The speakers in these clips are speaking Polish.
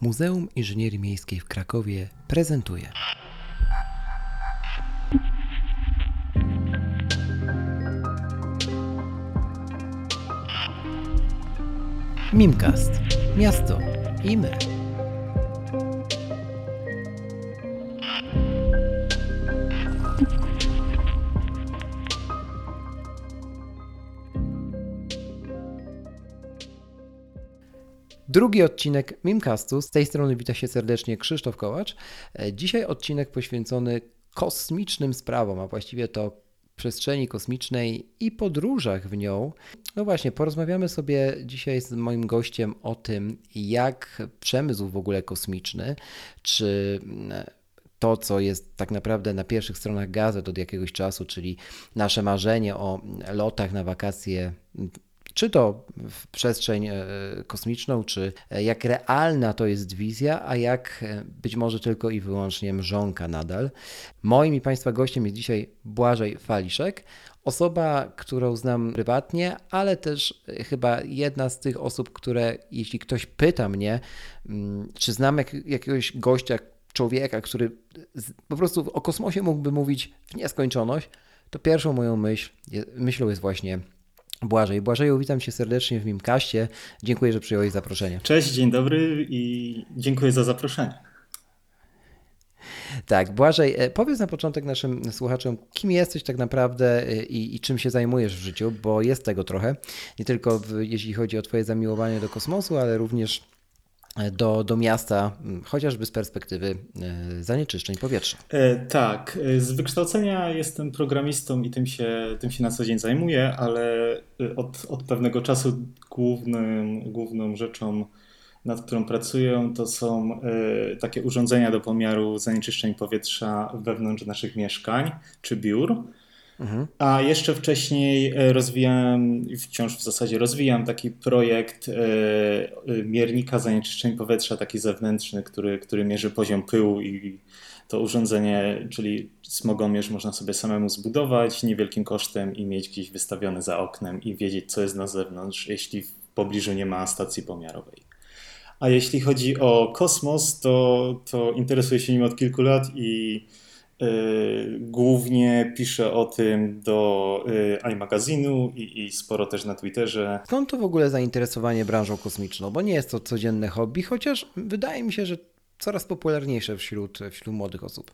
Muzeum Inżynierii Miejskiej w Krakowie prezentuje. Mimcast. Miasto i my. Drugi odcinek Mimcastu. Z tej strony wita się serdecznie Krzysztof Kołacz. E, Dzisiaj odcinek poświęcony kosmicznym sprawom, a właściwie to przestrzeni kosmicznej i podróżach w nią. No właśnie, porozmawiamy sobie dzisiaj z moim gościem o tym, jak przemysł w ogóle kosmiczny, czy mm, to, co jest tak naprawdę na pierwszych stronach gazet od jakiegoś czasu, czyli nasze marzenie o lotach na wakacje czy to w przestrzeń e, kosmiczną, czy e, jak realna to jest wizja, a jak e, być może tylko i wyłącznie mrzonka nadal. Moim i Państwa gościem jest dzisiaj Błażej Faliszek, osoba, którą znam prywatnie, ale też chyba jedna z tych osób, które jeśli ktoś pyta mnie, mm, czy znam jak, jakiegoś gościa, człowieka, który po prostu o kosmosie mógłby mówić w nieskończoność, to pierwszą moją myśl, myślą jest właśnie Błażej. Błażeju, witam Cię serdecznie w Mimkaście. Dziękuję, że przyjąłeś zaproszenie. Cześć, dzień dobry i dziękuję za zaproszenie. Tak, Błażej, e, powiedz na początek naszym słuchaczom, kim jesteś tak naprawdę e, i, i czym się zajmujesz w życiu, bo jest tego trochę, nie tylko w, jeśli chodzi o Twoje zamiłowanie do kosmosu, ale również do, do miasta, chociażby z perspektywy e, zanieczyszczeń powietrza. E, tak, e, z wykształcenia jestem programistą i tym się, tym się na co dzień zajmuję, ale od, od pewnego czasu głównym, główną rzeczą, nad którą pracuję, to są takie urządzenia do pomiaru zanieczyszczeń powietrza wewnątrz naszych mieszkań czy biur. A jeszcze wcześniej e, rozwijałem, wciąż w zasadzie rozwijam taki projekt e, e, miernika zanieczyszczeń powietrza, taki zewnętrzny, który, który mierzy poziom pyłu i to urządzenie, czyli smogomierz można sobie samemu zbudować niewielkim kosztem i mieć gdzieś wystawiony za oknem i wiedzieć, co jest na zewnątrz, jeśli w pobliżu nie ma stacji pomiarowej. A jeśli chodzi o kosmos, to, to interesuję się nim od kilku lat i głównie piszę o tym do y, iMagazynu i, i sporo też na Twitterze. Skąd to w ogóle zainteresowanie branżą kosmiczną? Bo nie jest to codzienne hobby, chociaż wydaje mi się, że coraz popularniejsze wśród, wśród młodych osób.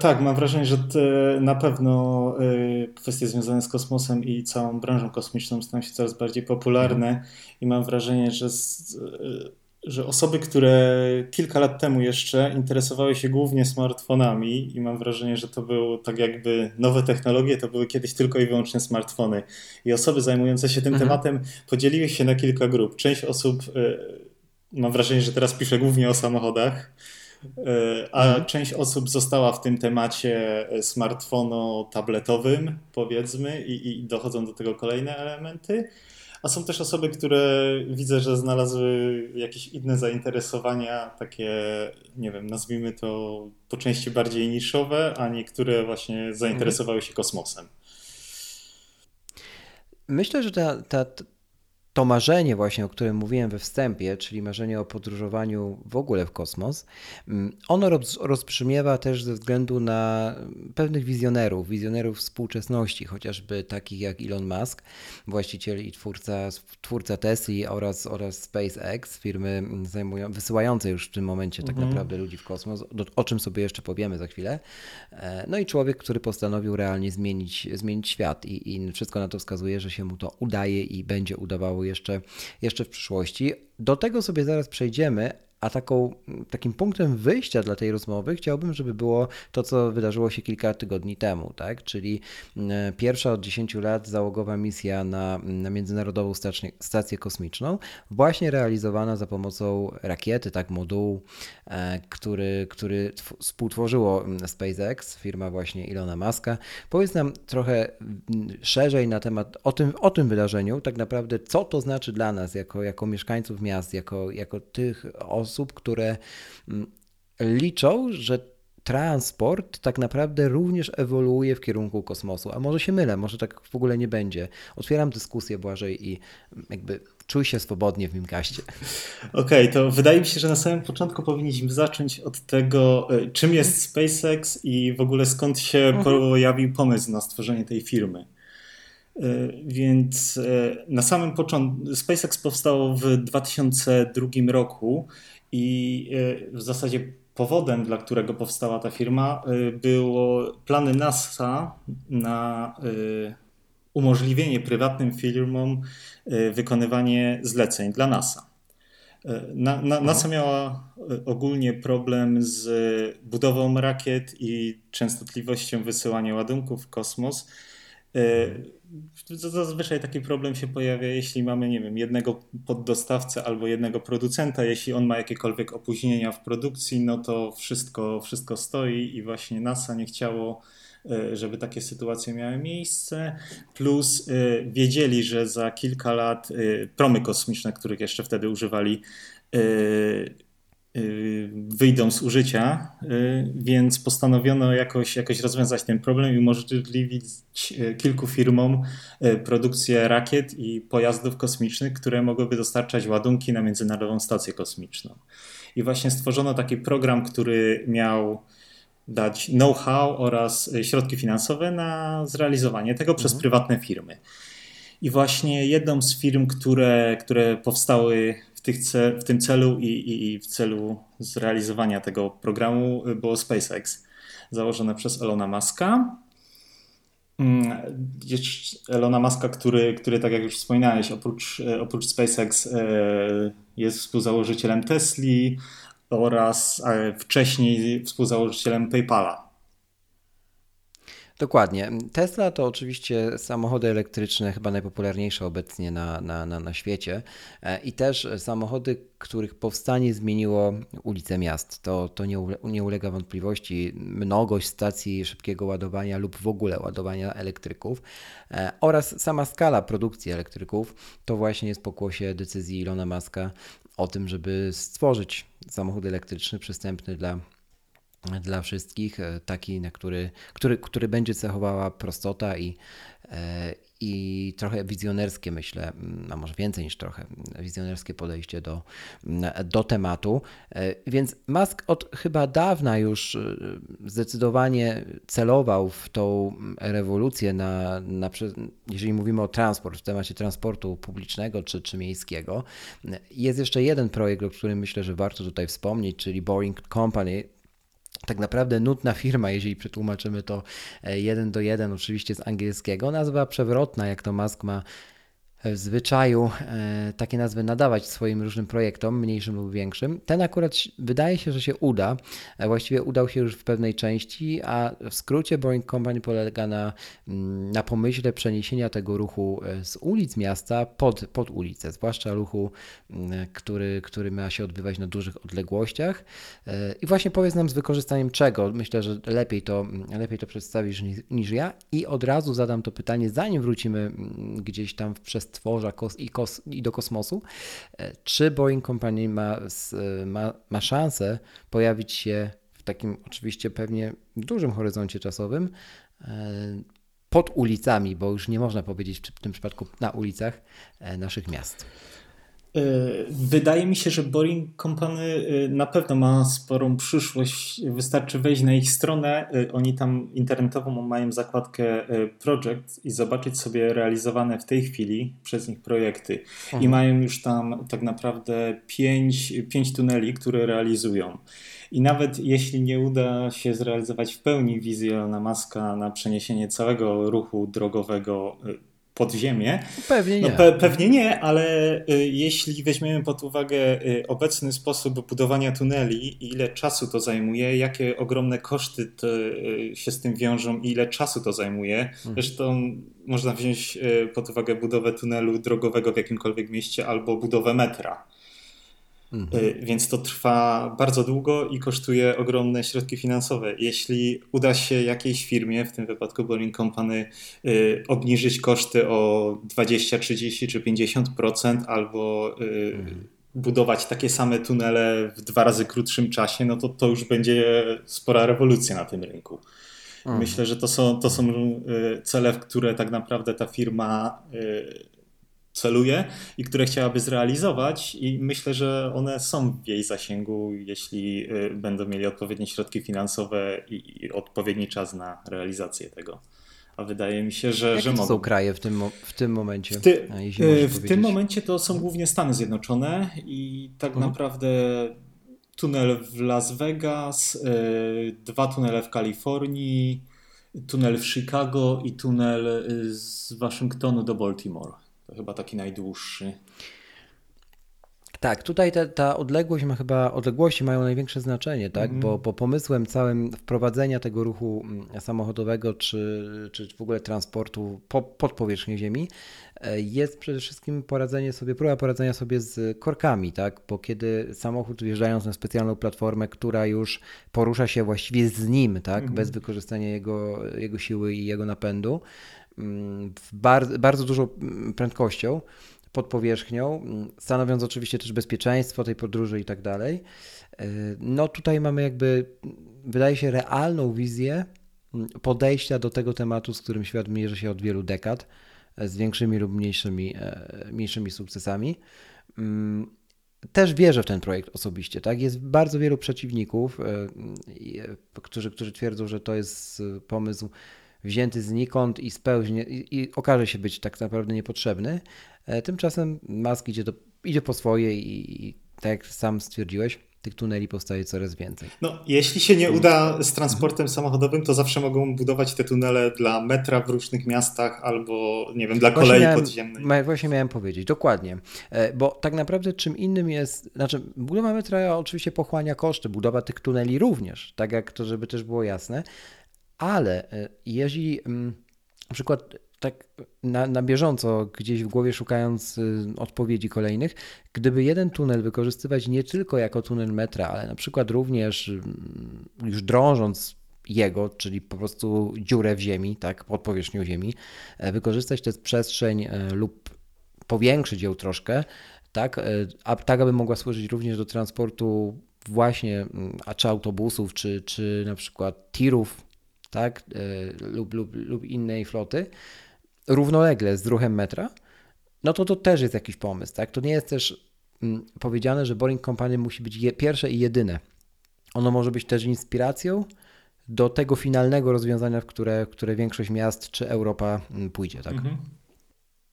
tak, mam wrażenie, że na pewno y, kwestie związane z kosmosem i całą branżą kosmiczną stają się coraz bardziej popularne i mam wrażenie, że z, że osoby, które kilka lat temu jeszcze interesowały się głównie smartfonami i mam wrażenie, że to były tak jakby nowe technologie, to były kiedyś tylko i wyłącznie smartfony. I osoby zajmujące się tym mhm. tematem podzieliły się na kilka grup. Część osób, e, mam wrażenie, że teraz pisze głównie o samochodach, e, a mhm. część osób została w tym temacie smartfono-tabletowym, powiedzmy, i, i dochodzą do tego kolejne elementy. A są też osoby, które widzę, że znalazły jakieś inne zainteresowania, takie, nie wiem, nazwijmy to po części bardziej niszowe, a niektóre właśnie zainteresowały się kosmosem. Myślę, że ta, ta, to marzenie właśnie, o którym mówiłem we wstępie, czyli marzenie o podróżowaniu w ogóle w kosmos, mm, ono rozbrzmiewa też ze względu na pewnych wizjonerów, wizjonerów współczesności, chociażby takich jak Elon Musk, właściciel i twórca, twórca Tesla oraz, oraz SpaceX, firmy zajmują, wysyłające już w tym momencie tak mhm. naprawdę ludzi w kosmos, o czym sobie jeszcze powiemy za chwilę. E, no i człowiek, który postanowił realnie zmienić, zmienić świat i, i wszystko na to wskazuje, że się mu to udaje i będzie udawało jeszcze, jeszcze w przyszłości. Do tego sobie zaraz przejdziemy, a taką, takim punktem wyjścia dla tej rozmowy chciałbym, żeby było to, co wydarzyło się kilka tygodni temu, tak? czyli mm, pierwsza od 10 lat załogowa misja na, na Międzynarodową Stację, Stację Kosmiczną, właśnie realizowana za pomocą rakiety, tak, modułu, e, który, który współtworzyło SpaceX, firma właśnie Ilona Muska. Powiedz nam trochę szerzej na temat o tym, o tym wydarzeniu, tak naprawdę co to znaczy dla nas jako, jako mieszkańców miast, jako, jako tych osób, osób, które mm, liczą, że transport tak naprawdę również ewoluuje w kierunku kosmosu. A może się mylę, może tak w ogóle nie będzie. Otwieram dyskusję Błażej i jakby czuj się swobodnie w Mimkaście. Okej, okay, to wydaje mi się, że na samym początku powinniśmy zacząć od tego, e, czym jest SpaceX i w ogóle skąd się mhm. pojawił pomysł na stworzenie tej firmy. E, więc e, na samym początku SpaceX powstało w 2002 roku i w zasadzie powodem, dla którego powstała ta firma, było plany NASA na umożliwienie prywatnym firmom y, wykonywanie zleceń dla NASA. Y, na, na, NASA miała y, ogólnie problem z budową rakiet i częstotliwością wysyłania ładunków w kosmos. Zazwyczaj taki problem się pojawia, jeśli mamy, nie wiem, jednego poddostawcę albo jednego producenta. Jeśli on ma jakiekolwiek opóźnienia w produkcji, no to wszystko, wszystko stoi i właśnie NASA nie chciało E, żeby takie sytuacje miały miejsce. Plus e, wiedzieli, że za kilka lat e, promy kosmiczne, których jeszcze wtedy używali, wyjdą z użycia, więc postanowiono jakoś, jakoś rozwiązać ten problem i umożliwić kilku firmom produkcję rakiet i pojazdów kosmicznych, które mogłyby dostarczać ładunki na Międzynarodową Stację Kosmiczną. I właśnie stworzono taki program, który miał dać know-how oraz y, środki finansowe na zrealizowanie tego mhm. przez prywatne firmy. I właśnie jedną z firm, które, które powstały tych w tym celu i, i, i, w celu zrealizowania tego programu y, było SpaceX, założone przez Elona Muska. Mm, Elona Muska, który, który tak jak już wspominałeś, oprócz, y, oprócz SpaceX jest współzałożycielem Tesli, oraz wcześniej współzałożycielem PayPala. Dokładnie. Tesla to oczywiście samochody elektryczne, chyba najpopularniejsze obecnie na, na, na, na świecie e, i też samochody, których powstanie zmieniło ulice miast. To, to nie, nie ulega wątpliwości. Mnogość stacji szybkiego ładowania lub w ogóle ładowania elektryków e, oraz sama skala produkcji elektryków to właśnie jest pokłosie decyzji Ilona Maska o tym, żeby stworzyć samochód elektryczny przystępny dla dla wszystkich, e, taki, na który, który, który będzie cechowała prostota i, e, i trochę wizjonerskie, myślę, a może więcej niż trochę, wizjonerskie podejście do, do tematu. E, więc Musk od chyba dawna już zdecydowanie celował w tą rewolucję, na, na, jeżeli mówimy o transport, w temacie transportu publicznego czy, czy miejskiego. Jest jeszcze jeden projekt, o którym myślę, że warto tutaj wspomnieć, czyli Boring Company, tak naprawdę nudna firma, jeżeli przetłumaczymy to e, jeden do jeden, oczywiście z angielskiego. Nazwa przewrotna, jak to Musk ma w zwyczaju e, takie nazwy nadawać swoim różnym projektom, mniejszym lub większym. Ten akurat wydaje się, że się uda. E, właściwie udał się już w pewnej części, a w skrócie Boring Company polega na, mm, na pomyśle przeniesienia tego ruchu e, z ulic miasta pod, pod ulicę, zwłaszcza ruchu, mm, który, który ma się odbywać na dużych odległościach. I właśnie powiedz nam z wykorzystaniem czego. Myślę, że lepiej to, mm, lepiej to przedstawisz niż, niż ja. I od razu zadam to pytanie, zanim wrócimy gdzieś tam w przestrzeni stworza kos i, kos i do kosmosu. E, czy Boeing Company ma, ma, ma szansę pojawić się w takim oczywiście pewnie dużym horyzoncie czasowym e, pod ulicami, bo już nie można powiedzieć w tym przypadku na ulicach e, naszych miast? E, wydaje mi się, że Boring Company e, na pewno ma sporą przyszłość. Wystarczy wejść na ich stronę. E, oni tam internetową mają zakładkę Project i zobaczyć sobie realizowane w tej chwili przez nich projekty. Mhm. I mają już tam tak naprawdę pięć, pięć tuneli, które realizują. I nawet jeśli nie uda się zrealizować w pełni wizji Elona Muska na przeniesienie całego ruchu drogowego pod ziemię. Pewnie no, nie. No, pe pewnie nie, ale y, jeśli weźmiemy pod uwagę y, obecny sposób budowania tuneli ile czasu to zajmuje, jakie ogromne koszty to, y, się z tym wiążą i ile czasu to zajmuje. Mhm. Zresztą można wziąć y, pod uwagę budowę tunelu drogowego w jakimkolwiek mieście albo budowę metra. Mhm. Y, więc to trwa bardzo długo i kosztuje ogromne środki finansowe. Jeśli uda się jakiejś firmie, w tym wypadku Boring Company, y, obniżyć koszty o 20, 30 czy 50% albo y, mhm. budować takie same tunele w dwa razy krótszym czasie, no to to już będzie spora rewolucja na tym rynku. Mhm. Myślę, że to są, to są cele, w które tak naprawdę ta firma celuje i które chciałaby zrealizować, i myślę, że one są w jej zasięgu, jeśli będą mieli odpowiednie środki finansowe i odpowiedni czas na realizację tego. A wydaje mi się, że, Jakie że mogą. są kraje w tym, w tym momencie? W, ty, w tym momencie to są głównie Stany Zjednoczone i tak mhm. naprawdę tunel w Las Vegas, dwa tunele w Kalifornii, tunel w Chicago i tunel y, z Waszyngtonu do Baltimore. To chyba taki najdłuższy. Tak, tutaj ta, ta, odległość ma chyba, odległości mają największe znaczenie, tak? Mm. Bo, bo pomysłem całym wprowadzenia tego ruchu mm, samochodowego czy, czy w ogóle transportu po, pod powierzchnię Ziemi e, jest przede wszystkim poradzenie sobie, próba poradzenia sobie z korkami, tak? Bo kiedy samochód wjeżdżając na specjalną platformę, która już porusza się właściwie z nim, tak? Mm. Bez wykorzystania jego, jego siły i jego napędu, mm, bardzo, bardzo dużą prędkością, pod powierzchnią, stanowiąc oczywiście też bezpieczeństwo tej podróży i tak dalej. E, no tutaj mamy jakby, wydaje się, realną wizję podejścia do tego tematu, z którym świat mierzy się od wielu dekad, e, z większymi lub mniejszymi, e, mniejszymi sukcesami. Mm, też wierzę w ten projekt osobiście. Tak? Jest bardzo wielu przeciwników, którzy, którzy twierdzą, że to jest pomysł wzięty znikąd i spełźnie, i, i okaże się być tak naprawdę niepotrzebny. E, tymczasem Musk idzie, do, idzie po swoje i, i tak jak sam stwierdziłeś, tych tuneli powstaje coraz więcej. No, jeśli się nie uda z transportem samochodowym, to zawsze mogą budować te tunele dla metra w różnych miastach albo, nie wiem, dla kolei właśnie miałem, podziemnej. Właśnie miałem powiedzieć, dokładnie. E, bo tak naprawdę czym innym jest, znaczy budowa metra oczywiście pochłania koszty, budowa tych tuneli również, tak jak to, żeby też było jasne, ale e, jeżeli mm, na przykład tak na, na bieżąco gdzieś w głowie szukając y, odpowiedzi kolejnych, gdyby jeden tunel wykorzystywać nie tylko jako tunel metra, ale na przykład również mm, już drążąc jego, czyli po prostu dziurę w ziemi, tak, pod powierzchnią ziemi, e, wykorzystać tę przestrzeń e, lub powiększyć ją troszkę, tak, a tak, aby mogła służyć również do transportu właśnie, mm, a czy autobusów, czy, czy na przykład tirów, tak, lub, lub, lub innej floty, równolegle z ruchem metra, no to to też jest jakiś pomysł. Tak? To nie jest też mm, powiedziane, że Boring Company musi być je, pierwsze i jedyne. Ono może być też inspiracją do tego finalnego rozwiązania, w które, w które większość miast czy Europa mm, pójdzie. Tak? Mhm.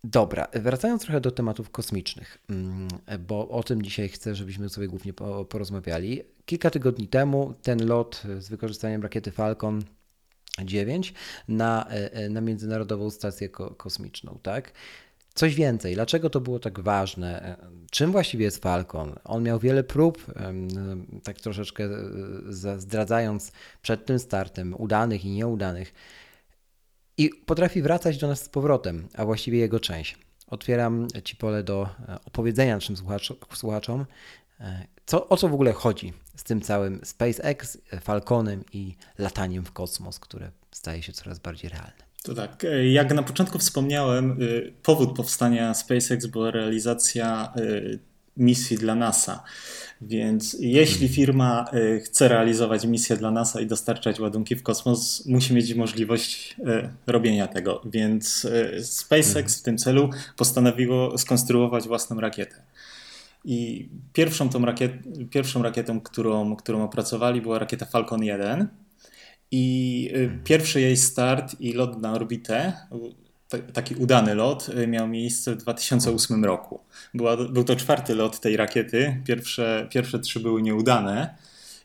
Dobra, wracając trochę do tematów kosmicznych, mm, bo o tym dzisiaj chcę, żebyśmy sobie głównie porozmawiali. Kilka tygodni temu ten lot z wykorzystaniem rakiety Falcon 9 na, e, e, na Międzynarodową Stację Kosmiczną, tak? Coś więcej, dlaczego to było tak ważne? E, czym właściwie jest Falcon? On miał wiele prób, tak troszeczkę zdradzając przed tym startem, udanych i nieudanych, i potrafi wracać do nas z powrotem, a właściwie jego część. Otwieram Ci pole do opowiedzenia naszym słuchaczom, co, o co w ogóle chodzi z tym całym SpaceX, Falconem i lataniem w kosmos, które staje się coraz bardziej realne? To tak, jak na początku wspomniałem, y, powód powstania SpaceX była realizacja misji dla NASA. Więc jeśli mhm. firma chce realizować misję dla NASA i dostarczać ładunki w kosmos, musi mieć możliwość robienia tego. Więc SpaceX mhm. w tym celu postanowiło skonstruować własną rakietę. I pierwszą, tą rakiet, pierwszą rakietą, którą, którą opracowali, była rakieta Falcon 1. I y, mhm. pierwszy jej start i lot na orbitę, taki udany lot, y, miał miejsce w 2008 roku. Była, był to czwarty lot tej rakiety. Pierwsze, pierwsze trzy były nieudane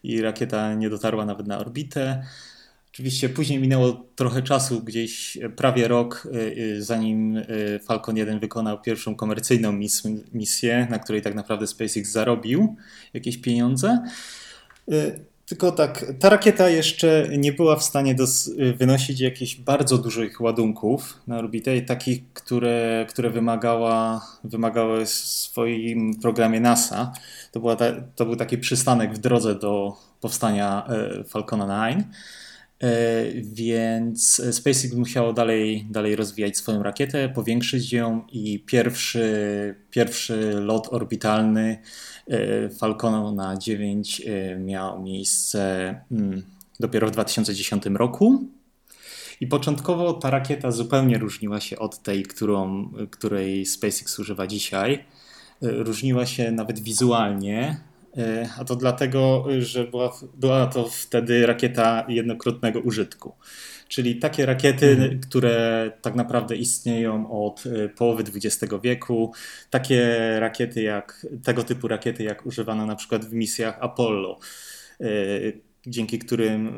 i rakieta nie dotarła nawet na orbitę. Oczywiście później minęło trochę czasu, gdzieś prawie rok, y, y, zanim y, Falcon 1 wykonał pierwszą komercyjną misję, na której tak naprawdę SpaceX zarobił jakieś pieniądze. Tylko tak, ta rakieta jeszcze nie była w stanie wynosić jakichś bardzo dużych ładunków na orbitę, takich, które, które wymagała, wymagały w swoim programie NASA. To, była ta, to był taki przystanek w drodze do powstania Falcona 9. E, więc SpaceX musiało dalej, dalej rozwijać swoją rakietę, powiększyć ją i pierwszy, pierwszy lot orbitalny e, Falconu na 9 e, miał miejsce mm, dopiero w 2010 roku. I początkowo ta rakieta zupełnie różniła się od tej, którą, której SpaceX używa dzisiaj. Różniła się nawet wizualnie, a to dlatego, że była, była to wtedy rakieta jednokrotnego użytku. Czyli takie rakiety, mhm. które tak naprawdę istnieją od y, połowy XX wieku, takie rakiety jak, tego typu rakiety jak używano na przykład w misjach Apollo, y, dzięki którym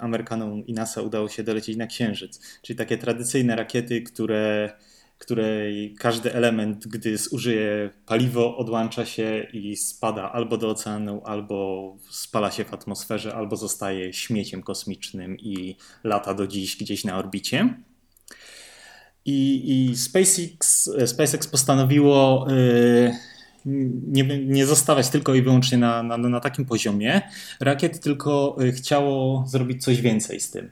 Amerykanom i NASA udało się dolecieć na Księżyc. Czyli takie tradycyjne rakiety, które której każdy element, gdy zużyje paliwo, odłącza się i spada albo do oceanu, albo spala się w atmosferze, albo zostaje śmieciem kosmicznym i lata do dziś gdzieś na orbicie. I, i SpaceX, SpaceX postanowiło yy, nie, nie zostawać tylko i wyłącznie na, na, na takim poziomie rakiet, tylko y, chciało zrobić coś więcej z tym.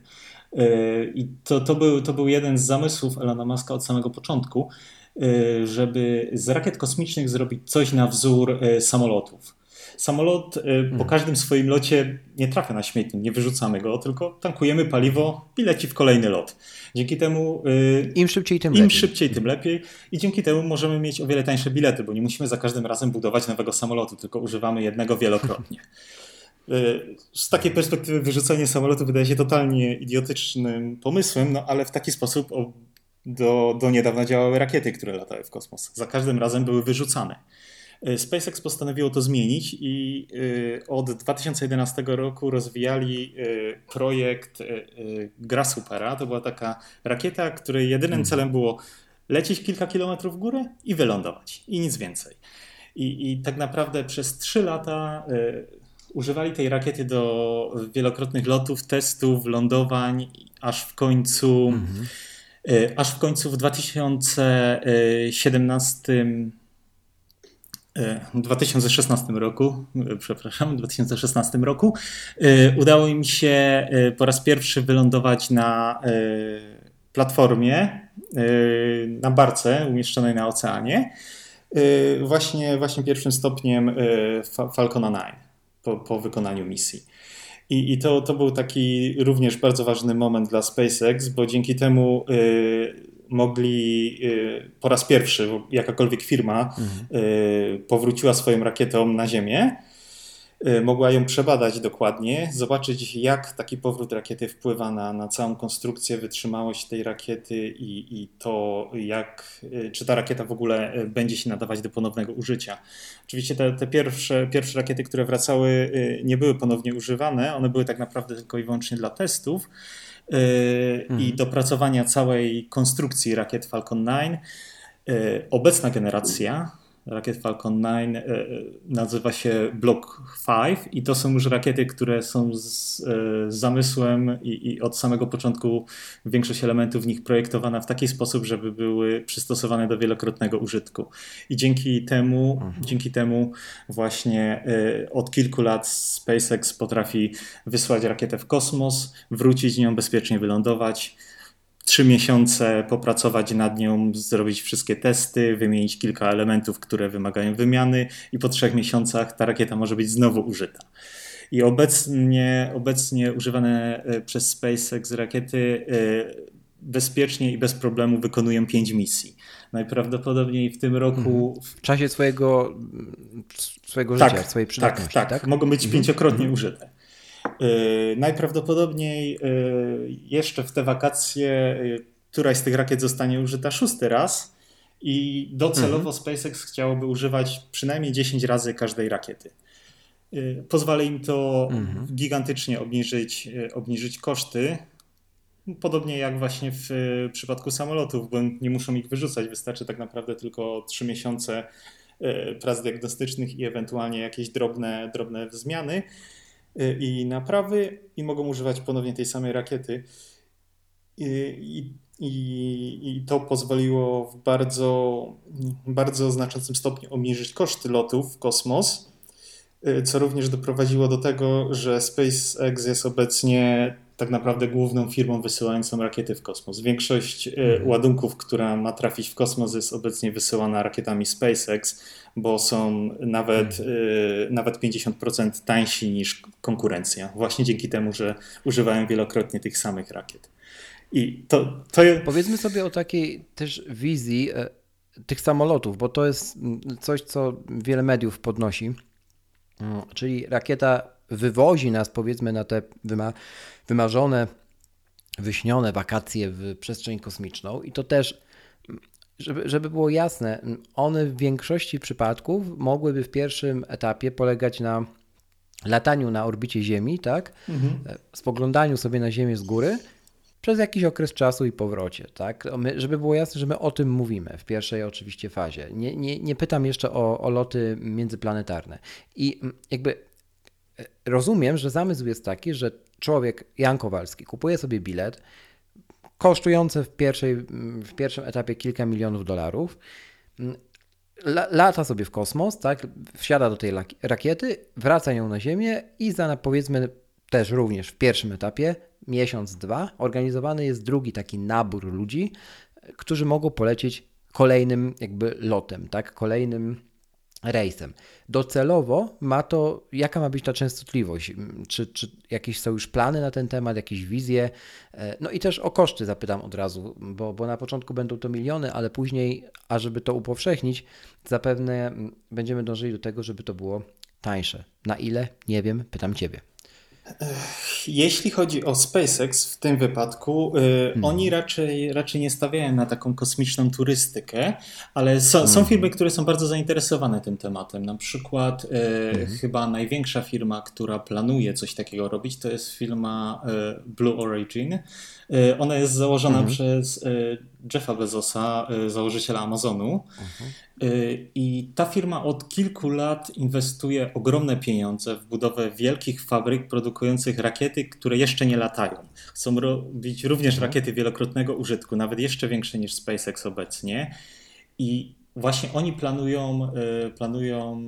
E, I to, to, był, to był jeden z zamysłów Elona Muska od samego początku, e, żeby z rakiet kosmicznych zrobić coś na wzór e, samolotów. Samolot po mhm. każdym swoim locie nie trafia na śmietnik, nie wyrzucamy go, tylko tankujemy paliwo i leci w kolejny lot. Dzięki temu. Im szybciej, tym im lepiej. szybciej, tym lepiej. I dzięki temu możemy mieć o wiele tańsze bilety, bo nie musimy za każdym razem budować nowego samolotu, tylko używamy jednego wielokrotnie. E, z takiej perspektywy wyrzucenie samolotu wydaje się totalnie idiotycznym pomysłem, no ale w taki sposób do, do niedawna działały rakiety, które latały w kosmos. Za każdym razem były wyrzucane. E, SpaceX postanowiło to zmienić i e, od 2011 roku rozwijali projekt Grasshoppera. To była taka rakieta, której jedynym mhm. celem było lecieć kilka kilometrów w górę i wylądować. I nic więcej. I, I tak naprawdę przez trzy lata używali tej rakiety do wielokrotnych lotów, testów, lądowań, aż w końcu, mhm. aż w końcu w 2017 2016 e, roku, e, przepraszam, 2016 roku udało im się po raz pierwszy wylądować na platformie, na barce umieszczonej na oceanie, właśnie, właśnie pierwszym stopniem Falcona 9 po, po wykonaniu misji. I, I, to, to był taki również bardzo ważny moment dla SpaceX, bo dzięki temu y, mogli y, po raz pierwszy, jakakolwiek firma mhm. y, powróciła swoją rakietą na Ziemię mogła ją przebadać dokładnie, zobaczyć jak taki powrót rakiety wpływa na, na całą konstrukcję, wytrzymałość tej rakiety i, i to jak, y, czy ta rakieta w ogóle y, będzie się nadawać do ponownego użycia. Oczywiście te, te pierwsze, pierwsze rakiety, które wracały nie były ponownie używane, one były tak naprawdę tylko i wyłącznie dla testów mhm. i dopracowania całej konstrukcji rakiet Falcon 9. Obecna generacja rakiet Falcon 9 e, e, nazywa się Block 5 i to są już rakiety, które są z, z e, zamysłem i, i, od samego początku większość elementów w nich projektowana w taki sposób, żeby były przystosowane do wielokrotnego użytku. I dzięki temu, mhm. dzięki temu właśnie od kilku lat SpaceX potrafi wysłać rakietę w kosmos, wrócić z nią, bezpiecznie wylądować trzy miesiące popracować nad nią, zrobić wszystkie testy, wymienić kilka elementów, które wymagają wymiany, i po trzech miesiącach ta rakieta może być znowu użyta. I obecnie, obecnie używane e, przez SpaceX rakiety e, bezpiecznie i bez problemu wykonują pięć misji. Najprawdopodobniej w tym roku. Mhm. W czasie swojego, swojego tak, życia, swojej przydatności. Tak, tak, tak. Mogą być mhm. pięciokrotnie użyte. Yy, najprawdopodobniej yy, jeszcze w te wakacje yy, któraś z tych rakiet zostanie użyta szósty raz i docelowo mhm. SpaceX chciałoby używać przynajmniej 10 razy każdej rakiety. Pozwala im to mhm. gigantycznie obniżyć, obniżyć koszty. Podobnie jak właśnie w przypadku samolotów, bo nie muszą ich wyrzucać, wystarczy tak naprawdę tylko 3 miesiące prac diagnostycznych i ewentualnie jakieś drobne, drobne zmiany. Y, i naprawy i mogą używać ponownie tej samej rakiety. I, i, i to pozwoliło w bardzo, bardzo znaczącym stopniu obniżyć koszty lotów w kosmos, y, co również doprowadziło do tego, że SpaceX jest obecnie tak naprawdę główną firmą wysyłającą rakiety w kosmos. Większość y, mhm. ładunków, która ma trafić w kosmos, jest obecnie wysyłana rakietami SpaceX bo są nawet, hmm. y, nawet 50% tańsi niż konkurencja, właśnie dzięki temu, że używają wielokrotnie tych samych rakiet. I to, to jest... Powiedzmy sobie o takiej też wizji e, tych samolotów, bo to jest mm, coś, co wiele mediów podnosi. Mm, czyli rakieta wywozi nas, powiedzmy, na te wyma wymarzone, wyśnione wakacje w przestrzeń kosmiczną, i to też, żeby, żeby było jasne, one w większości przypadków mogłyby w pierwszym etapie polegać na lataniu na orbicie Ziemi, tak? Mhm. E, spoglądaniu sobie na Ziemię z góry przez jakiś okres czasu i powrocie, tak? My, żeby było jasne, że my o tym mówimy w pierwszej oczywiście fazie. Nie, nie, nie pytam jeszcze o, o loty międzyplanetarne. I mm, jakby rozumiem, że zamysł jest taki, że człowiek, Jan Kowalski, kupuje sobie bilet kosztujący w, pierwszej, w pierwszym etapie kilka milionów dolarów, lata sobie w kosmos, tak, wsiada do tej rakiety, wraca ją na Ziemię i za powiedzmy też również w pierwszym etapie, miesiąc, dwa, organizowany jest drugi taki nabór ludzi, którzy mogą polecieć kolejnym jakby lotem, tak, kolejnym rejsem. Docelowo ma to, jaka ma być ta częstotliwość? Czy, czy jakieś są już plany na ten temat, jakieś wizje? E, no i też o koszty zapytam od razu, bo, bo na początku będą to miliony, ale później, a żeby to upowszechnić, zapewne będziemy dążyli do tego, żeby to było tańsze. Na ile? Nie wiem, pytam Ciebie. Jeśli chodzi o SpaceX w tym wypadku, y, hmm. oni raczej, raczej nie stawiają na taką kosmiczną turystykę, ale są, hmm. są firmy, które są bardzo zainteresowane tym tematem. Na przykład y, hmm. chyba największa firma, która planuje coś takiego robić, to jest firma y, Blue Origin. Y, ona jest założona mhm. przez y, Jeffa Bezosa, y, założyciela Amazonu. Mhm. I ta firma od kilku lat inwestuje ogromne pieniądze w budowę wielkich fabryk produkujących rakiety, które jeszcze nie latają. Chcą robić również mhm. rakiety wielokrotnego użytku, nawet jeszcze większe niż SpaceX obecnie. I właśnie oni planują, planują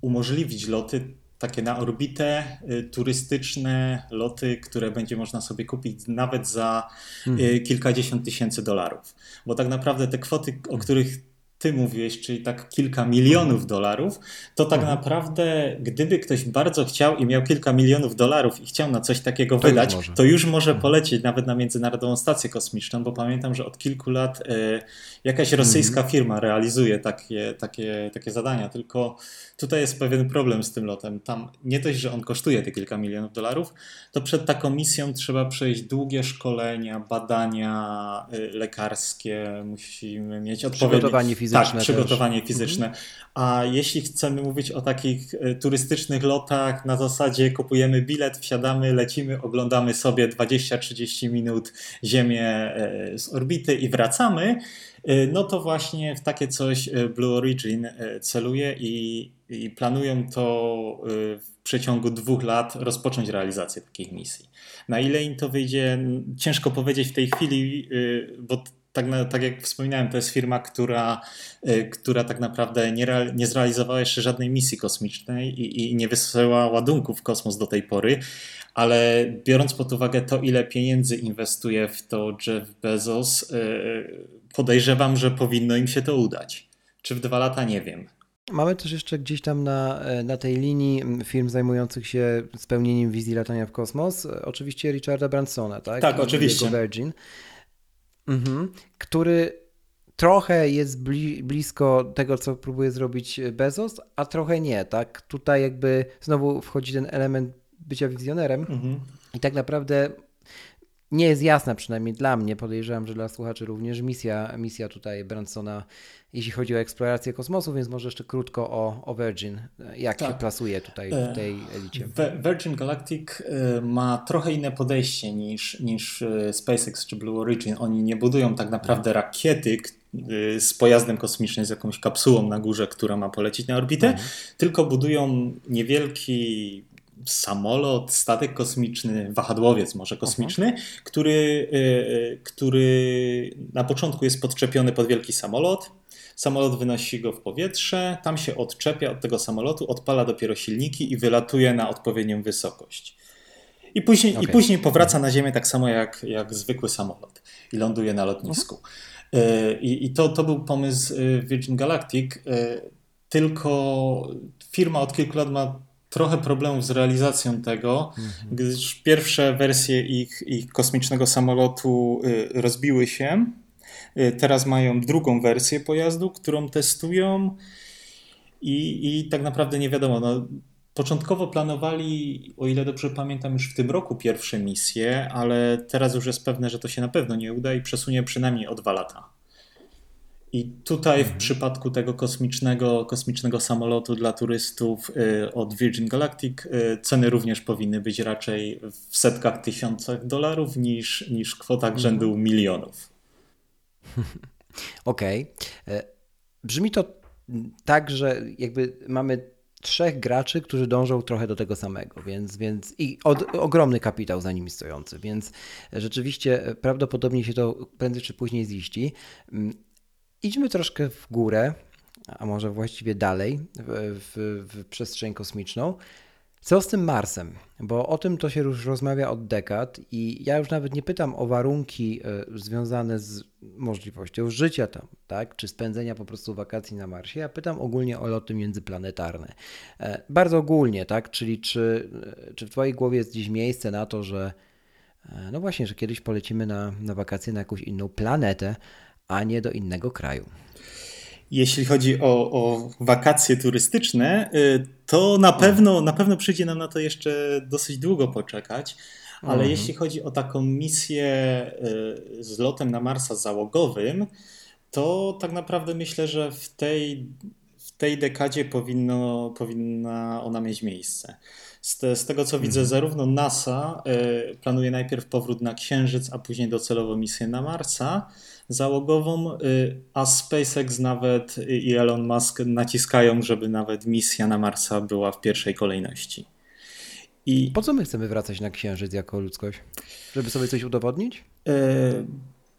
umożliwić loty takie na orbitę y, turystyczne loty, które będzie można sobie kupić nawet za y, mhm. kilkadziesiąt tysięcy dolarów. Bo tak naprawdę te kwoty, o których ty mówiłeś, czyli tak kilka milionów mhm. dolarów, to tak mhm. naprawdę, gdyby ktoś bardzo chciał i miał kilka milionów dolarów i chciał na coś takiego to wydać, już to już może mhm. polecieć nawet na Międzynarodową Stację Kosmiczną, bo pamiętam, że od kilku lat y, jakaś rosyjska firma realizuje takie, takie, takie zadania, tylko tutaj jest pewien problem z tym lotem. Tam nie dość, że on kosztuje te kilka milionów dolarów, to przed taką misją trzeba przejść długie szkolenia, badania y, lekarskie, musimy mieć odpowiednie fizyczne. Tak, przygotowanie też. fizyczne. Mhm. A jeśli chcemy mówić o takich e, turystycznych lotach, na zasadzie kupujemy bilet, wsiadamy, lecimy, oglądamy sobie 20-30 minut Ziemię e, z orbity i wracamy, e, no to właśnie w takie coś Blue Origin celuje i, i planują to w przeciągu dwóch lat rozpocząć realizację takich misji. Na ile im to wyjdzie, ciężko powiedzieć w tej chwili, bo tak, na, tak jak wspominałem, to jest firma, która, y, która tak naprawdę nie, nie zrealizowała jeszcze żadnej misji kosmicznej i, i nie wysyła ładunków w kosmos do tej pory, ale biorąc pod uwagę to, ile pieniędzy inwestuje w to Jeff Bezos, y, podejrzewam, że powinno im się to udać. Czy w dwa lata, nie wiem. Mamy też jeszcze gdzieś tam na, na tej linii firm zajmujących się spełnieniem wizji latania w kosmos, oczywiście Richarda Bransona, tak? Tak, oczywiście. Virgin mhm. który trochę jest bli blisko tego, co próbuje zrobić Bezos, a trochę nie, tak? Tutaj jakby znowu wchodzi ten element bycia wizjonerem mhm. i tak naprawdę nie jest jasna, przynajmniej dla mnie, podejrzewam, że dla słuchaczy również, misja, misja tutaj Bransona, jeśli chodzi o eksplorację kosmosu, więc może jeszcze krótko o, o Virgin, jak tak. się plasuje tutaj w e, tej elicie. Virgin Galactic e, ma trochę inne podejście niż, niż e, SpaceX czy Blue Origin. Oni nie budują tak naprawdę rakiety, z pojazdem kosmicznym, z jakąś kapsułą na górze, która ma polecieć na orbitę, mhm. tylko budują niewielki samolot, statek kosmiczny, wahadłowiec może kosmiczny, który, y, y, który na początku jest podczepiony pod wielki samolot. Samolot wynosi go w powietrze, tam się odczepia od tego samolotu, odpala dopiero silniki i wylatuje na odpowiednią wysokość. I później, okay. i później powraca na Ziemię tak samo jak, jak zwykły samolot i ląduje na lotnisku. Mhm. I, I, to, to był pomysł Virgin Galactic, tylko firma od kilku lat ma trochę problemów z realizacją tego, mhm. gdyż pierwsze wersje ich, ich kosmicznego samolotu rozbiły się. Teraz mają drugą wersję pojazdu, którą testują i, i tak naprawdę nie wiadomo. No, Początkowo planowali, o ile dobrze pamiętam, już w tym roku pierwsze misje, ale teraz już jest pewne, że to się na pewno nie uda i przesunie przynajmniej o dwa lata. I tutaj w mhm. przypadku tego kosmicznego, kosmicznego samolotu dla turystów y, od Virgin Galactic y, ceny również powinny być raczej w setkach tysiącach dolarów niż, niż kwotach mhm. rzędu milionów. Okej. Okay. E, brzmi to tak, że jakby mamy trzech graczy, którzy dążą trochę do tego samego, więc, więc i od, ogromny kapitał za nimi stojący, więc rzeczywiście prawdopodobnie się to prędzej czy później ziści. Idźmy troszkę w górę, a może właściwie dalej w, w, w przestrzeń kosmiczną. Co z tym Marsem? Bo o tym to się już rozmawia od dekad i ja już nawet nie pytam o warunki e, związane z możliwością życia tam, tak? czy spędzenia po prostu wakacji na Marsie. Ja pytam ogólnie o loty międzyplanetarne. E, bardzo ogólnie, tak? Czyli czy, e, czy w Twojej głowie jest gdzieś miejsce na to, że no właśnie, że kiedyś polecimy na, na wakacje na jakąś inną planetę, a nie do innego kraju. Jeśli chodzi o, o wakacje turystyczne, y, to na pewno, na pewno przyjdzie nam na to jeszcze dosyć długo poczekać. Ale mhm. jeśli chodzi o taką misję y, z lotem na Marsa załogowym, to tak naprawdę myślę, że w tej, w tej dekadzie powinno, powinna ona mieć miejsce. Z, te, z tego co widzę, mhm. zarówno NASA y, planuje najpierw powrót na Księżyc, a później docelowo misję na Marsa załogową, y, a SpaceX nawet i Elon Musk naciskają, żeby nawet misja na Marsa była w pierwszej kolejności. I po co my chcemy wracać na Księżyc jako ludzkość? Żeby sobie coś udowodnić? Y,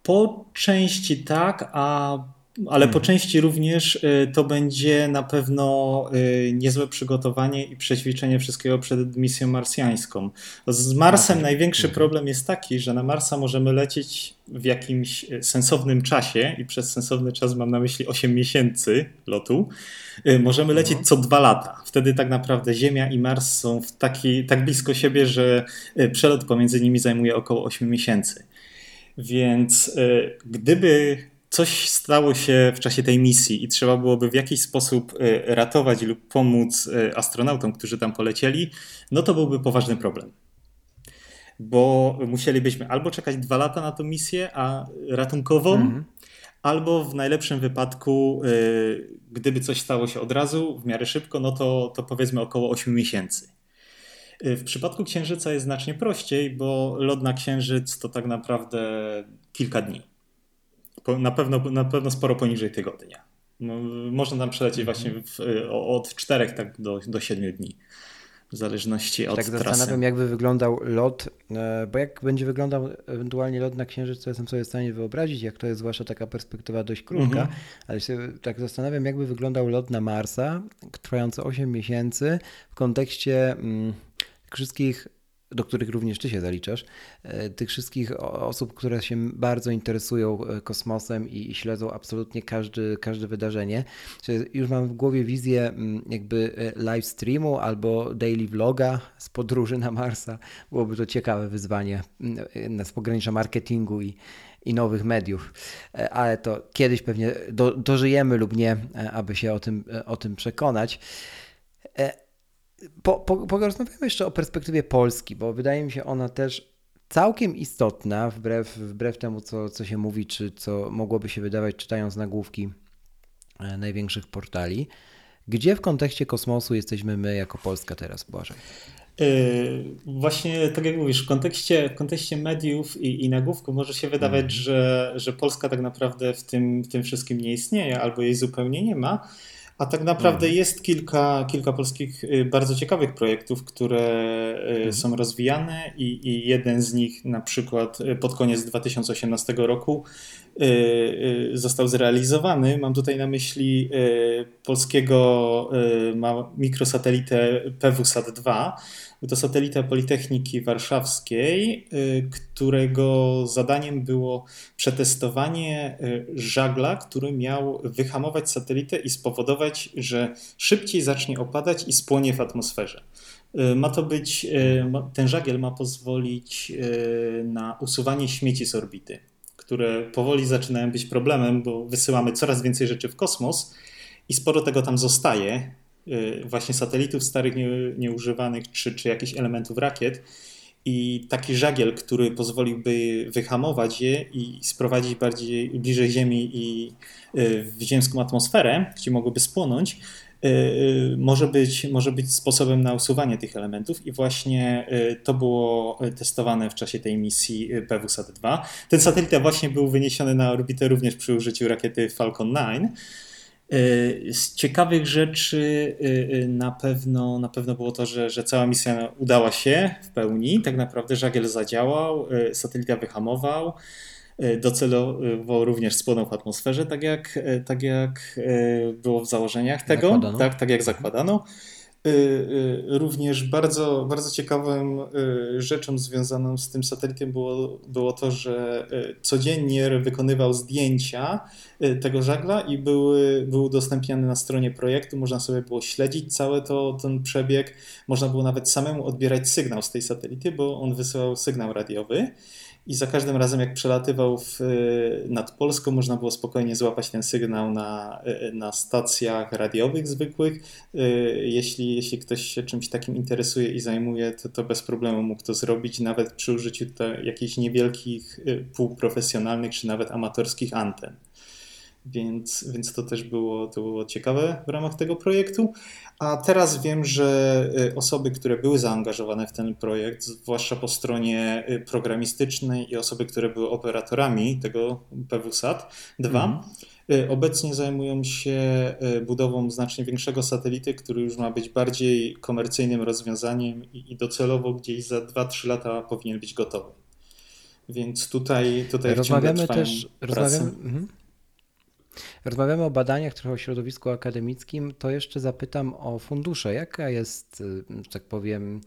po części tak, a ale po mhm. części również y, to będzie na pewno y, niezłe przygotowanie i przećwiczenie wszystkiego przed misją marsjańską. Z Marsem największy mhm. problem jest taki, że na Marsa możemy lecieć w jakimś y, sensownym czasie i przez sensowny czas mam na myśli 8 miesięcy lotu. Możemy lecieć mhm. co dwa lata. Wtedy tak naprawdę Ziemia i Mars są w taki, tak blisko siebie, że przelot pomiędzy nimi zajmuje około 8 miesięcy. Więc gdyby coś stało się w czasie tej misji i trzeba byłoby w jakiś sposób e, ratować lub pomóc e, astronautom, którzy tam polecieli, no to byłby poważny problem. Bo musielibyśmy albo czekać dwa lata na tę misję a ratunkową, mhm. albo w najlepszym wypadku, e, gdyby coś stało się od razu, w miarę szybko, no to, to powiedzmy około 8 miesięcy. W przypadku Księżyca jest znacznie prościej, bo lot na Księżyc to tak naprawdę kilka dni na pewno, na pewno sporo poniżej tygodnia. No, można tam przelecieć mhm. właśnie w, od 4 tak do, do 7 dni. W zależności od tak trasy. Tak zastanawiam, jakby wyglądał lot, e, bo jak będzie wyglądał ewentualnie lot na Księżyc, to jestem sobie w stanie wyobrazić, jak to jest zwłaszcza taka perspektywa dość krótka, mhm. ale się tak zastanawiam, jakby wyglądał lot na Marsa, trwający 8 miesięcy w kontekście mm, wszystkich do których również ty się zaliczasz, e, tych wszystkich osób, które się bardzo interesują e, kosmosem i śledzą absolutnie każdy, każde wydarzenie. Już mam w głowie wizję mm, jakby e, live streamu albo daily vloga z podróży na Marsa. Byłoby to ciekawe wyzwanie mm, z pogranicza marketingu i, i nowych mediów, ale to kiedyś pewnie do, dożyjemy lub nie, aby się o tym, o tym przekonać. Po, po, porozmawiamy jeszcze o perspektywie Polski, bo wydaje mi się ona też całkiem istotna, wbrew, wbrew temu, co, co się mówi, czy co mogłoby się wydawać, czytając nagłówki e, największych portali. Gdzie w kontekście kosmosu jesteśmy my jako Polska teraz, Błażej? Yy, właśnie tak jak mówisz, w kontekście, w kontekście mediów i, i nagłówków może się wydawać, mm. że, że Polska tak naprawdę w tym, w tym wszystkim nie istnieje albo jej zupełnie nie ma. A tak naprawdę mhm. jest kilka, kilka polskich y, bardzo ciekawych projektów, które y, mhm. są rozwijane i, i, jeden z nich na przykład y, pod koniec 2018 roku został zrealizowany. Mam tutaj na myśli polskiego mikrosatelitę PWSAT-2. Był to satelita Politechniki Warszawskiej, którego zadaniem było przetestowanie żagla, który miał wyhamować satelitę i spowodować, że szybciej zacznie opadać i spłonie w atmosferze. Y, ma to być, y, ten żagiel ma pozwolić y, na usuwanie śmieci z orbity, które powoli zaczynają być problemem, bo wysyłamy coraz więcej rzeczy w kosmos i sporo tego tam zostaje, właśnie satelitów starych, nieużywanych, czy, czy jakichś elementów rakiet. I taki żagiel, który pozwoliłby wyhamować je i sprowadzić bardziej bliżej Ziemi i w ziemską atmosferę, gdzie mogłyby spłonąć, Y, y, może być, może być sposobem na usuwanie tych elementów i właśnie y, to było testowane w czasie tej misji PWSAT-2. Ten satelita właśnie był wyniesiony na orbitę również przy użyciu rakiety Falcon 9. Z ciekawych rzeczy na pewno, na pewno było to, że, że cała misja udała się w pełni. Tak naprawdę żagiel zadziałał, satelita wyhamował. Docelowo również spłonął w atmosferze, tak jak, tak jak było w założeniach tego, tak, tak jak zakładano. Również bardzo, bardzo ciekawą rzeczą związaną z tym satelitem było, było to, że codziennie wykonywał zdjęcia tego żagla i były, były udostępniane na stronie projektu. Można sobie było śledzić cały to, ten przebieg. Można było nawet samemu odbierać sygnał z tej satelity, bo on wysyłał sygnał radiowy. I za każdym razem, jak przelatywał w, nad Polską, można było spokojnie złapać ten sygnał na, na stacjach radiowych zwykłych. Jeśli, jeśli ktoś się czymś takim interesuje i zajmuje, to, to bez problemu mógł to zrobić, nawet przy użyciu jakichś niewielkich, półprofesjonalnych czy nawet amatorskich anten. Więc, więc to też było, to było ciekawe w ramach tego projektu. A teraz wiem, że y, osoby, które były zaangażowane w ten projekt, zwłaszcza po stronie y, programistycznej i osoby, które były operatorami tego PWSAT 2, mm. obecnie zajmują się budową znacznie większego satelity, który już ma być bardziej komercyjnym rozwiązaniem i docelowo gdzieś za 2-3 lata powinien być gotowy. Więc tutaj, tutaj rozmawiamy też. Rozmawiamy, mhm. Rozmawiamy o badaniach, trochę o środowisku akademickim, to jeszcze zapytam o fundusze. Jaka jest, y, że tak powiem,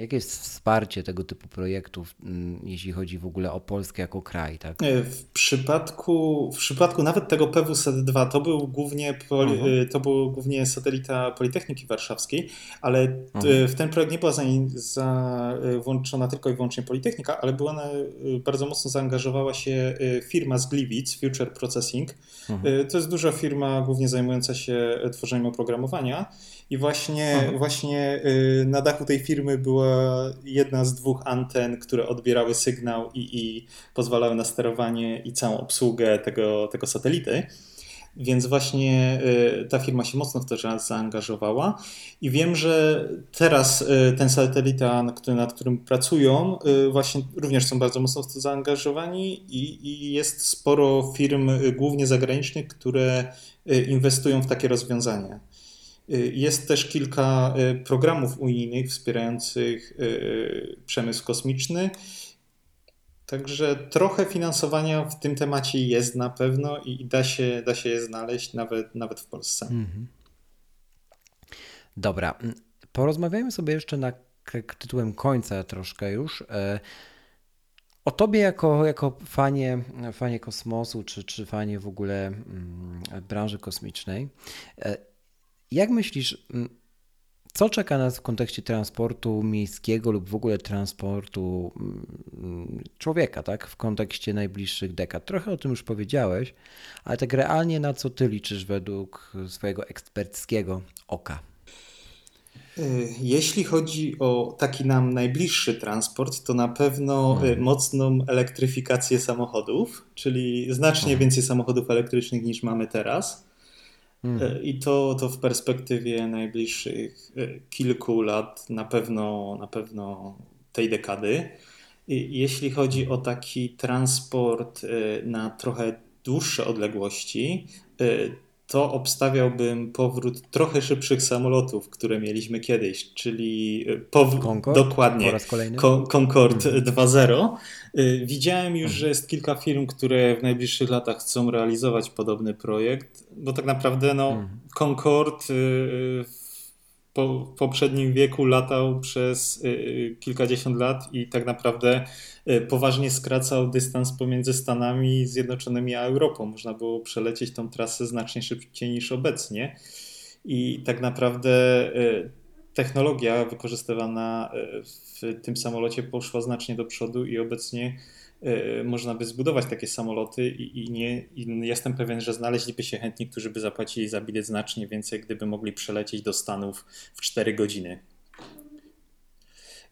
jakie jest wsparcie tego typu projektów, mm, jeśli chodzi w ogóle o Polskę jako kraj? Tak? E, w, przypadku, w przypadku nawet tego PWSAT-2 to był głównie, poli, e, to był głównie satelita Politechniki Warszawskiej, ale w ten projekt nie była za, za, włączona tylko i wyłącznie Politechnika, ale była na, bardzo mocno zaangażowała się firma z Gliwic, Future Processing. To jest duża firma głównie zajmująca się tworzeniem oprogramowania i właśnie, właśnie na dachu tej firmy była jedna z dwóch anten, które odbierały sygnał i, i pozwalały na sterowanie i całą obsługę tego, tego satelity. Więc właśnie y, ta firma się mocno w to zaangażowała i wiem, że teraz y, ten satelita, nad którym pracują, y, właśnie również są bardzo mocno w to zaangażowani i, i jest sporo firm, głównie zagranicznych, które inwestują w takie rozwiązania. Y, jest też kilka y, programów unijnych wspierających y, przemysł kosmiczny. Także trochę finansowania w tym temacie jest na pewno i da się, da się je znaleźć nawet, nawet w Polsce. Mhm. Dobra, porozmawiajmy sobie jeszcze na tytułem końca troszkę już. E, o tobie jako, jako fanie, fanie kosmosu, czy, czy fanie w ogóle mm, branży kosmicznej. Jak myślisz, mm, co czeka nas w kontekście transportu miejskiego lub w ogóle transportu mm, człowieka, tak? W kontekście najbliższych dekad. Trochę o tym już powiedziałeś, ale tak realnie na co ty liczysz według swojego eksperckiego oka? Y, jeśli chodzi o taki nam najbliższy transport, to na pewno hmm. mocną elektryfikację samochodów, czyli znacznie hmm. więcej samochodów elektrycznych niż mamy teraz. Hmm. I to, to w perspektywie najbliższych e, kilku lat, na pewno, na pewno tej dekady. Jeśli chodzi o taki transport e, na trochę dłuższe odległości, to obstawiałbym powrót trochę szybszych samolotów, które mieliśmy kiedyś, czyli. Concorde? dokładnie Po raz kolejny? Con Concorde mhm. 2.0. Y, widziałem już, że jest kilka firm, które w najbliższych latach chcą realizować podobny projekt, bo tak naprawdę no, mhm. Concorde po, poprzednim wieku latał przez y, kilkadziesiąt lat i tak naprawdę y, poważnie skracał dystans pomiędzy Stanami Zjednoczonymi a Europą. Można było przelecieć tą trasę znacznie szybciej niż obecnie. I tak naprawdę y, technologia wykorzystywana w tym samolocie poszła znacznie do przodu i obecnie Y, można by zbudować takie samoloty i, i, nie, i jestem pewien, że znaleźliby się chętni, którzy by zapłacili za bilet znacznie więcej, gdyby mogli przelecieć do Stanów w 4 godziny.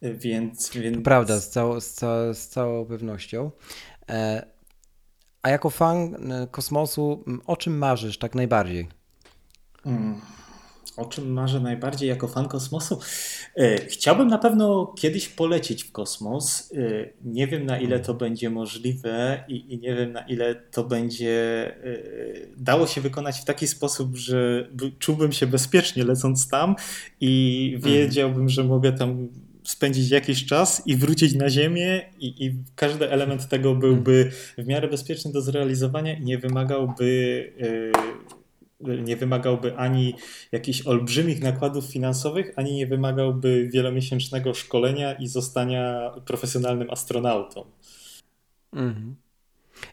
Więc, więc... To prawda, z, całą, z, z całą pewnością. E, a jako fan e, kosmosu, o czym marzysz tak najbardziej? Hmm o czym marzę najbardziej jako fan kosmosu? E, chciałbym na pewno kiedyś polecieć w kosmos. E, nie wiem na ile to będzie możliwe i, nie wiem na ile to będzie e, dało się wykonać w taki sposób, że czułbym się bezpiecznie lecąc tam i mhm. wiedziałbym, że mogę tam spędzić jakiś czas i wrócić na Ziemię, i, i, każdy element tego byłby w miarę bezpieczny do zrealizowania i nie wymagałby nie wymagałby ani jakichś olbrzymich nakładów finansowych, ani nie wymagałby wielomiesięcznego szkolenia i zostania profesjonalnym astronautą. Mhm.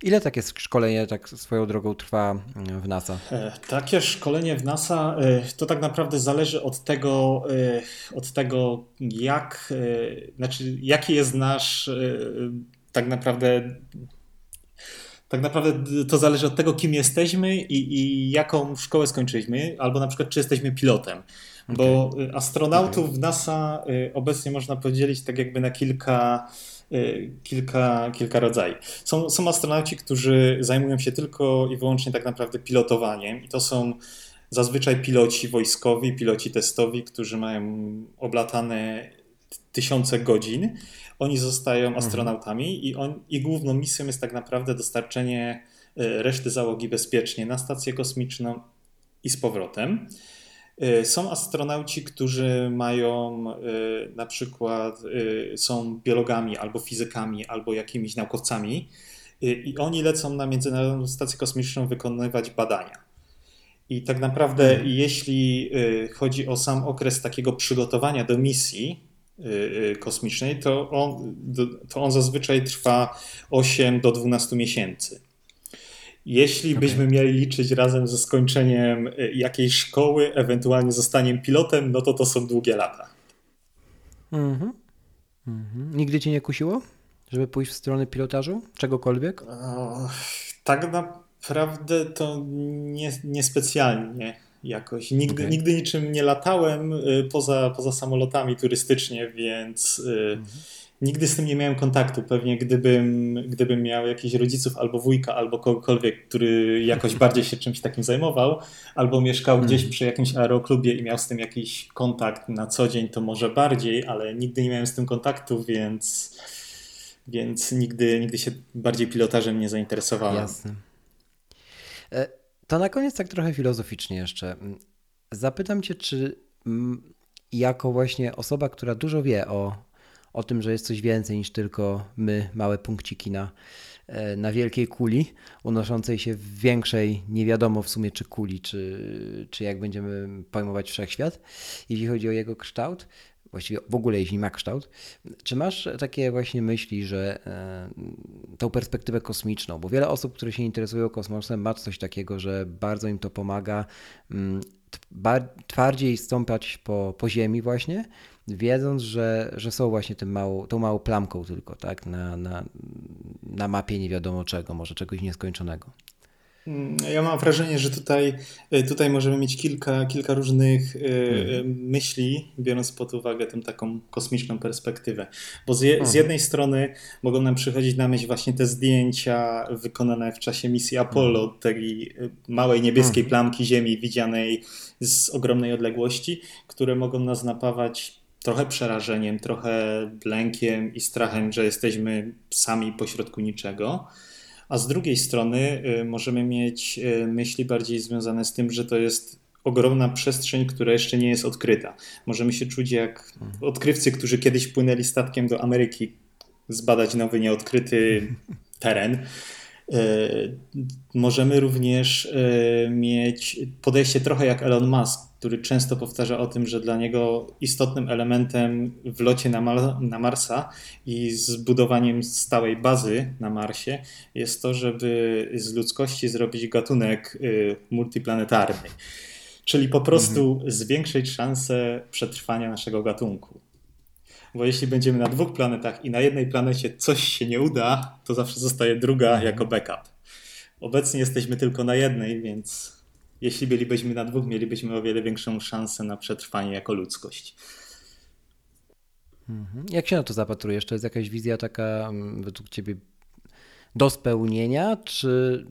Ile takie szkolenie tak swoją drogą trwa w NASA? E, takie szkolenie w NASA e, to tak naprawdę zależy od tego, e, od tego jak, znaczy jaki jest nasz tak naprawdę tak naprawdę to zależy od tego, kim jesteśmy i, i jaką szkołę skończyliśmy, albo na przykład, czy jesteśmy pilotem. Okay. Bo y, astronautów w NASA y, obecnie można podzielić tak jakby na kilka, y, kilka, kilka rodzajów. Są, są astronauci, którzy zajmują się tylko i wyłącznie tak naprawdę pilotowaniem, i to są zazwyczaj piloci wojskowi, piloci testowi, którzy mają oblatane tysiące godzin oni zostają mhm. astronautami i, on, i główną misją jest tak naprawdę dostarczenie e, reszty załogi bezpiecznie na stację kosmiczną i z powrotem. E, są astronauci, którzy mają e, na przykład są biologami albo fizykami, albo jakimiś naukowcami i oni lecą na Międzynarodową Stację Kosmiczną wykonywać badania. I tak naprawdę, mhm. jeśli chodzi o sam okres takiego przygotowania do misji, kosmicznej, to on, to on zazwyczaj trwa 8 do 12 miesięcy. Jeśli okay. byśmy mieli liczyć razem ze skończeniem y, jakiejś szkoły, ewentualnie zostaniem pilotem, no to to są długie lata. Mhm. Mhm. Nigdy cię nie kusiło, żeby pójść w stronę pilotażu? Czegokolwiek? O, tak naprawdę to nie, niespecjalnie jakoś. Nigdy, okay. nigdy niczym nie latałem y, poza, poza samolotami turystycznie, więc mhm. nigdy z tym nie miałem kontaktu. Pewnie gdybym, gdybym miał jakichś rodziców albo wujka, albo kogokolwiek, który jakoś bardziej się czymś takim zajmował, albo mieszkał gdzieś mhm. przy jakimś aeroklubie i miał z tym jakiś kontakt na co dzień, to może bardziej, ale nigdy nie miałem z tym kontaktu, więc, więc nigdy, nigdy się bardziej pilotażem nie zainteresowałem. Jasne. To na koniec tak trochę filozoficznie jeszcze. Zapytam Cię, czy jako właśnie osoba, która dużo wie o, o tym, że jest coś więcej niż tylko my, małe punkciki na, na wielkiej kuli, unoszącej się w większej, nie wiadomo w sumie czy kuli, czy, czy jak będziemy pojmować wszechświat, jeśli chodzi o jego kształt, właściwie w ogóle jeśli ma kształt. Czy masz takie właśnie myśli, że e, tą perspektywę kosmiczną, bo wiele osób, które się interesują kosmosem, ma coś takiego, że bardzo im to pomaga mm, twardziej stąpać po, po ziemi właśnie, wiedząc, że, że są właśnie tym małą, tą małą plamką tylko, tak, na, na, na mapie nie wiadomo czego, może czegoś nieskończonego. Mm, ja mam wrażenie, że tutaj, e, tutaj możemy mieć kilka, kilka różnych hmm. myśli, biorąc pod uwagę tę taką kosmiczną perspektywę. Bo z, je, z, mhm. jednej strony mogą nam przychodzić na myśl właśnie te zdjęcia wykonane w czasie misji Apollo, hmm. tej małej niebieskiej plamki Ziemi widzianej z ogromnej odległości, które mogą nas napawać trochę przerażeniem, trochę lękiem i strachem, że jesteśmy sami pośrodku niczego a z drugiej strony y, możemy mieć y, myśli bardziej związane z tym, że to jest ogromna przestrzeń, która jeszcze nie jest odkryta. Możemy się czuć jak odkrywcy, którzy kiedyś płynęli statkiem do Ameryki zbadać nowy, nieodkryty teren. E, możemy też e, mieć podejście trochę jak Elon Musk, który często powtarza o tym, że dla niego istotnym elementem w locie na, Mar na Marsa i zbudowaniem stałej bazy na Marsie jest to, żeby z ludzkości zrobić gatunek e, multiplanetarny. Czyli po prostu mhm. zwiększyć szanse przetrwania naszego gatunku. Bo jeśli będziemy na dwóch planetach i na jednej planecie coś się nie uda, to zawsze zostaje druga mhm. jako backup. Obecnie jesteśmy tylko na jednej, więc jeśli bylibyśmy na dwóch, mielibyśmy o wiele większą szansę na przetrwanie jako ludzkość. Mhm. Jak się na to zapatrujesz? To jest jakaś wizja taka mm, według Ciebie do spełnienia, czy,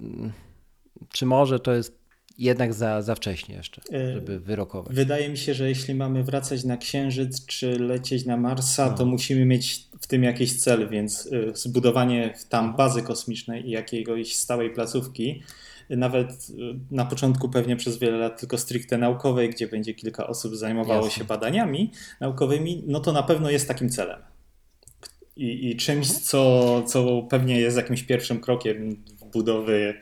czy może to jest jednak za, za wcześnie jeszcze, e, żeby wyrokować. Wydaje mi się, że jeśli mamy wracać na Księżyc czy lecieć na Marsa, no. to musimy mieć w tym jakiś cel, więc e, zbudowanie tam bazy kosmicznej i jakiejś stałej placówki, nawet e, na początku pewnie przez wiele lat tylko stricte naukowej, gdzie będzie kilka osób zajmowało Jasne. się badaniami naukowymi, no to na pewno jest takim celem. I, i czymś, mhm. co, co pewnie jest jakimś pierwszym krokiem w budowy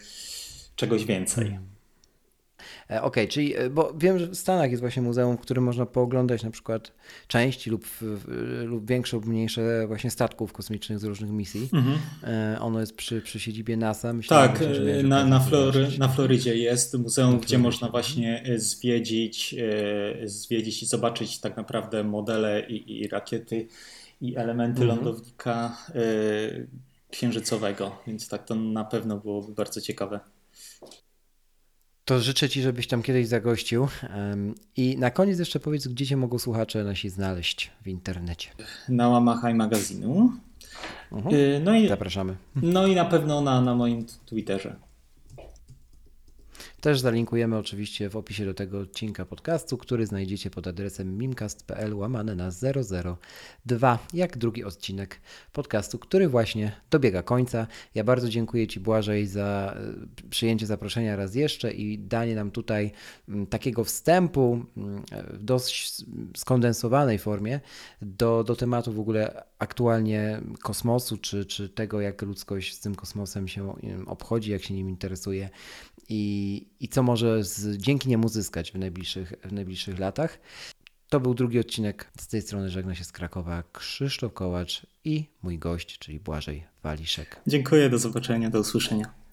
czegoś więcej. Mhm. E, okej, okay, czyli, e, bo wiem, że w Stanach jest właśnie muzeum, w którym można pooglądać na przykład części lub, lub większe lub mniejsze właśnie statków kosmicznych z różnych misji. Mhm. E, ono jest przy, przy siedzibie NASA. Myślałem, tak, że na, na, Flory, na Florydzie jest muzeum, gdzie można właśnie zwiedzić, zwiedzić i zobaczyć tak naprawdę modele i, i rakiety i elementy mhm. lądownika księżycowego, więc tak to na pewno byłoby bardzo ciekawe. To życzę Ci, żebyś tam kiedyś zagościł. I na koniec jeszcze powiedz, gdzie Cię mogą słuchacze nasi znaleźć w internecie. Na łamach magazynu. Mhm. Y, no i, Zapraszamy. No i na pewno na, na moim Twitterze. Też zalinkujemy oczywiście w opisie do tego odcinka podcastu, który znajdziecie pod adresem mimcast.pl łamane na 002, jak drugi odcinek podcastu, który właśnie dobiega końca. Ja bardzo dziękuję Ci Błażej za e, przyjęcie zaproszenia raz jeszcze i danie nam tutaj takiego wstępu w dość skondensowanej formie do, do tematu w ogóle aktualnie kosmosu, czy, czy tego, jak ludzkość z tym kosmosem się obchodzi, jak się nim interesuje i, i co może z, dzięki niemu zyskać w najbliższych, w najbliższych latach. To był drugi odcinek. Z tej strony żegna się z Krakowa Krzysztof Kołacz i mój gość, czyli Błażej Waliszek. Dziękuję, do zobaczenia, do usłyszenia.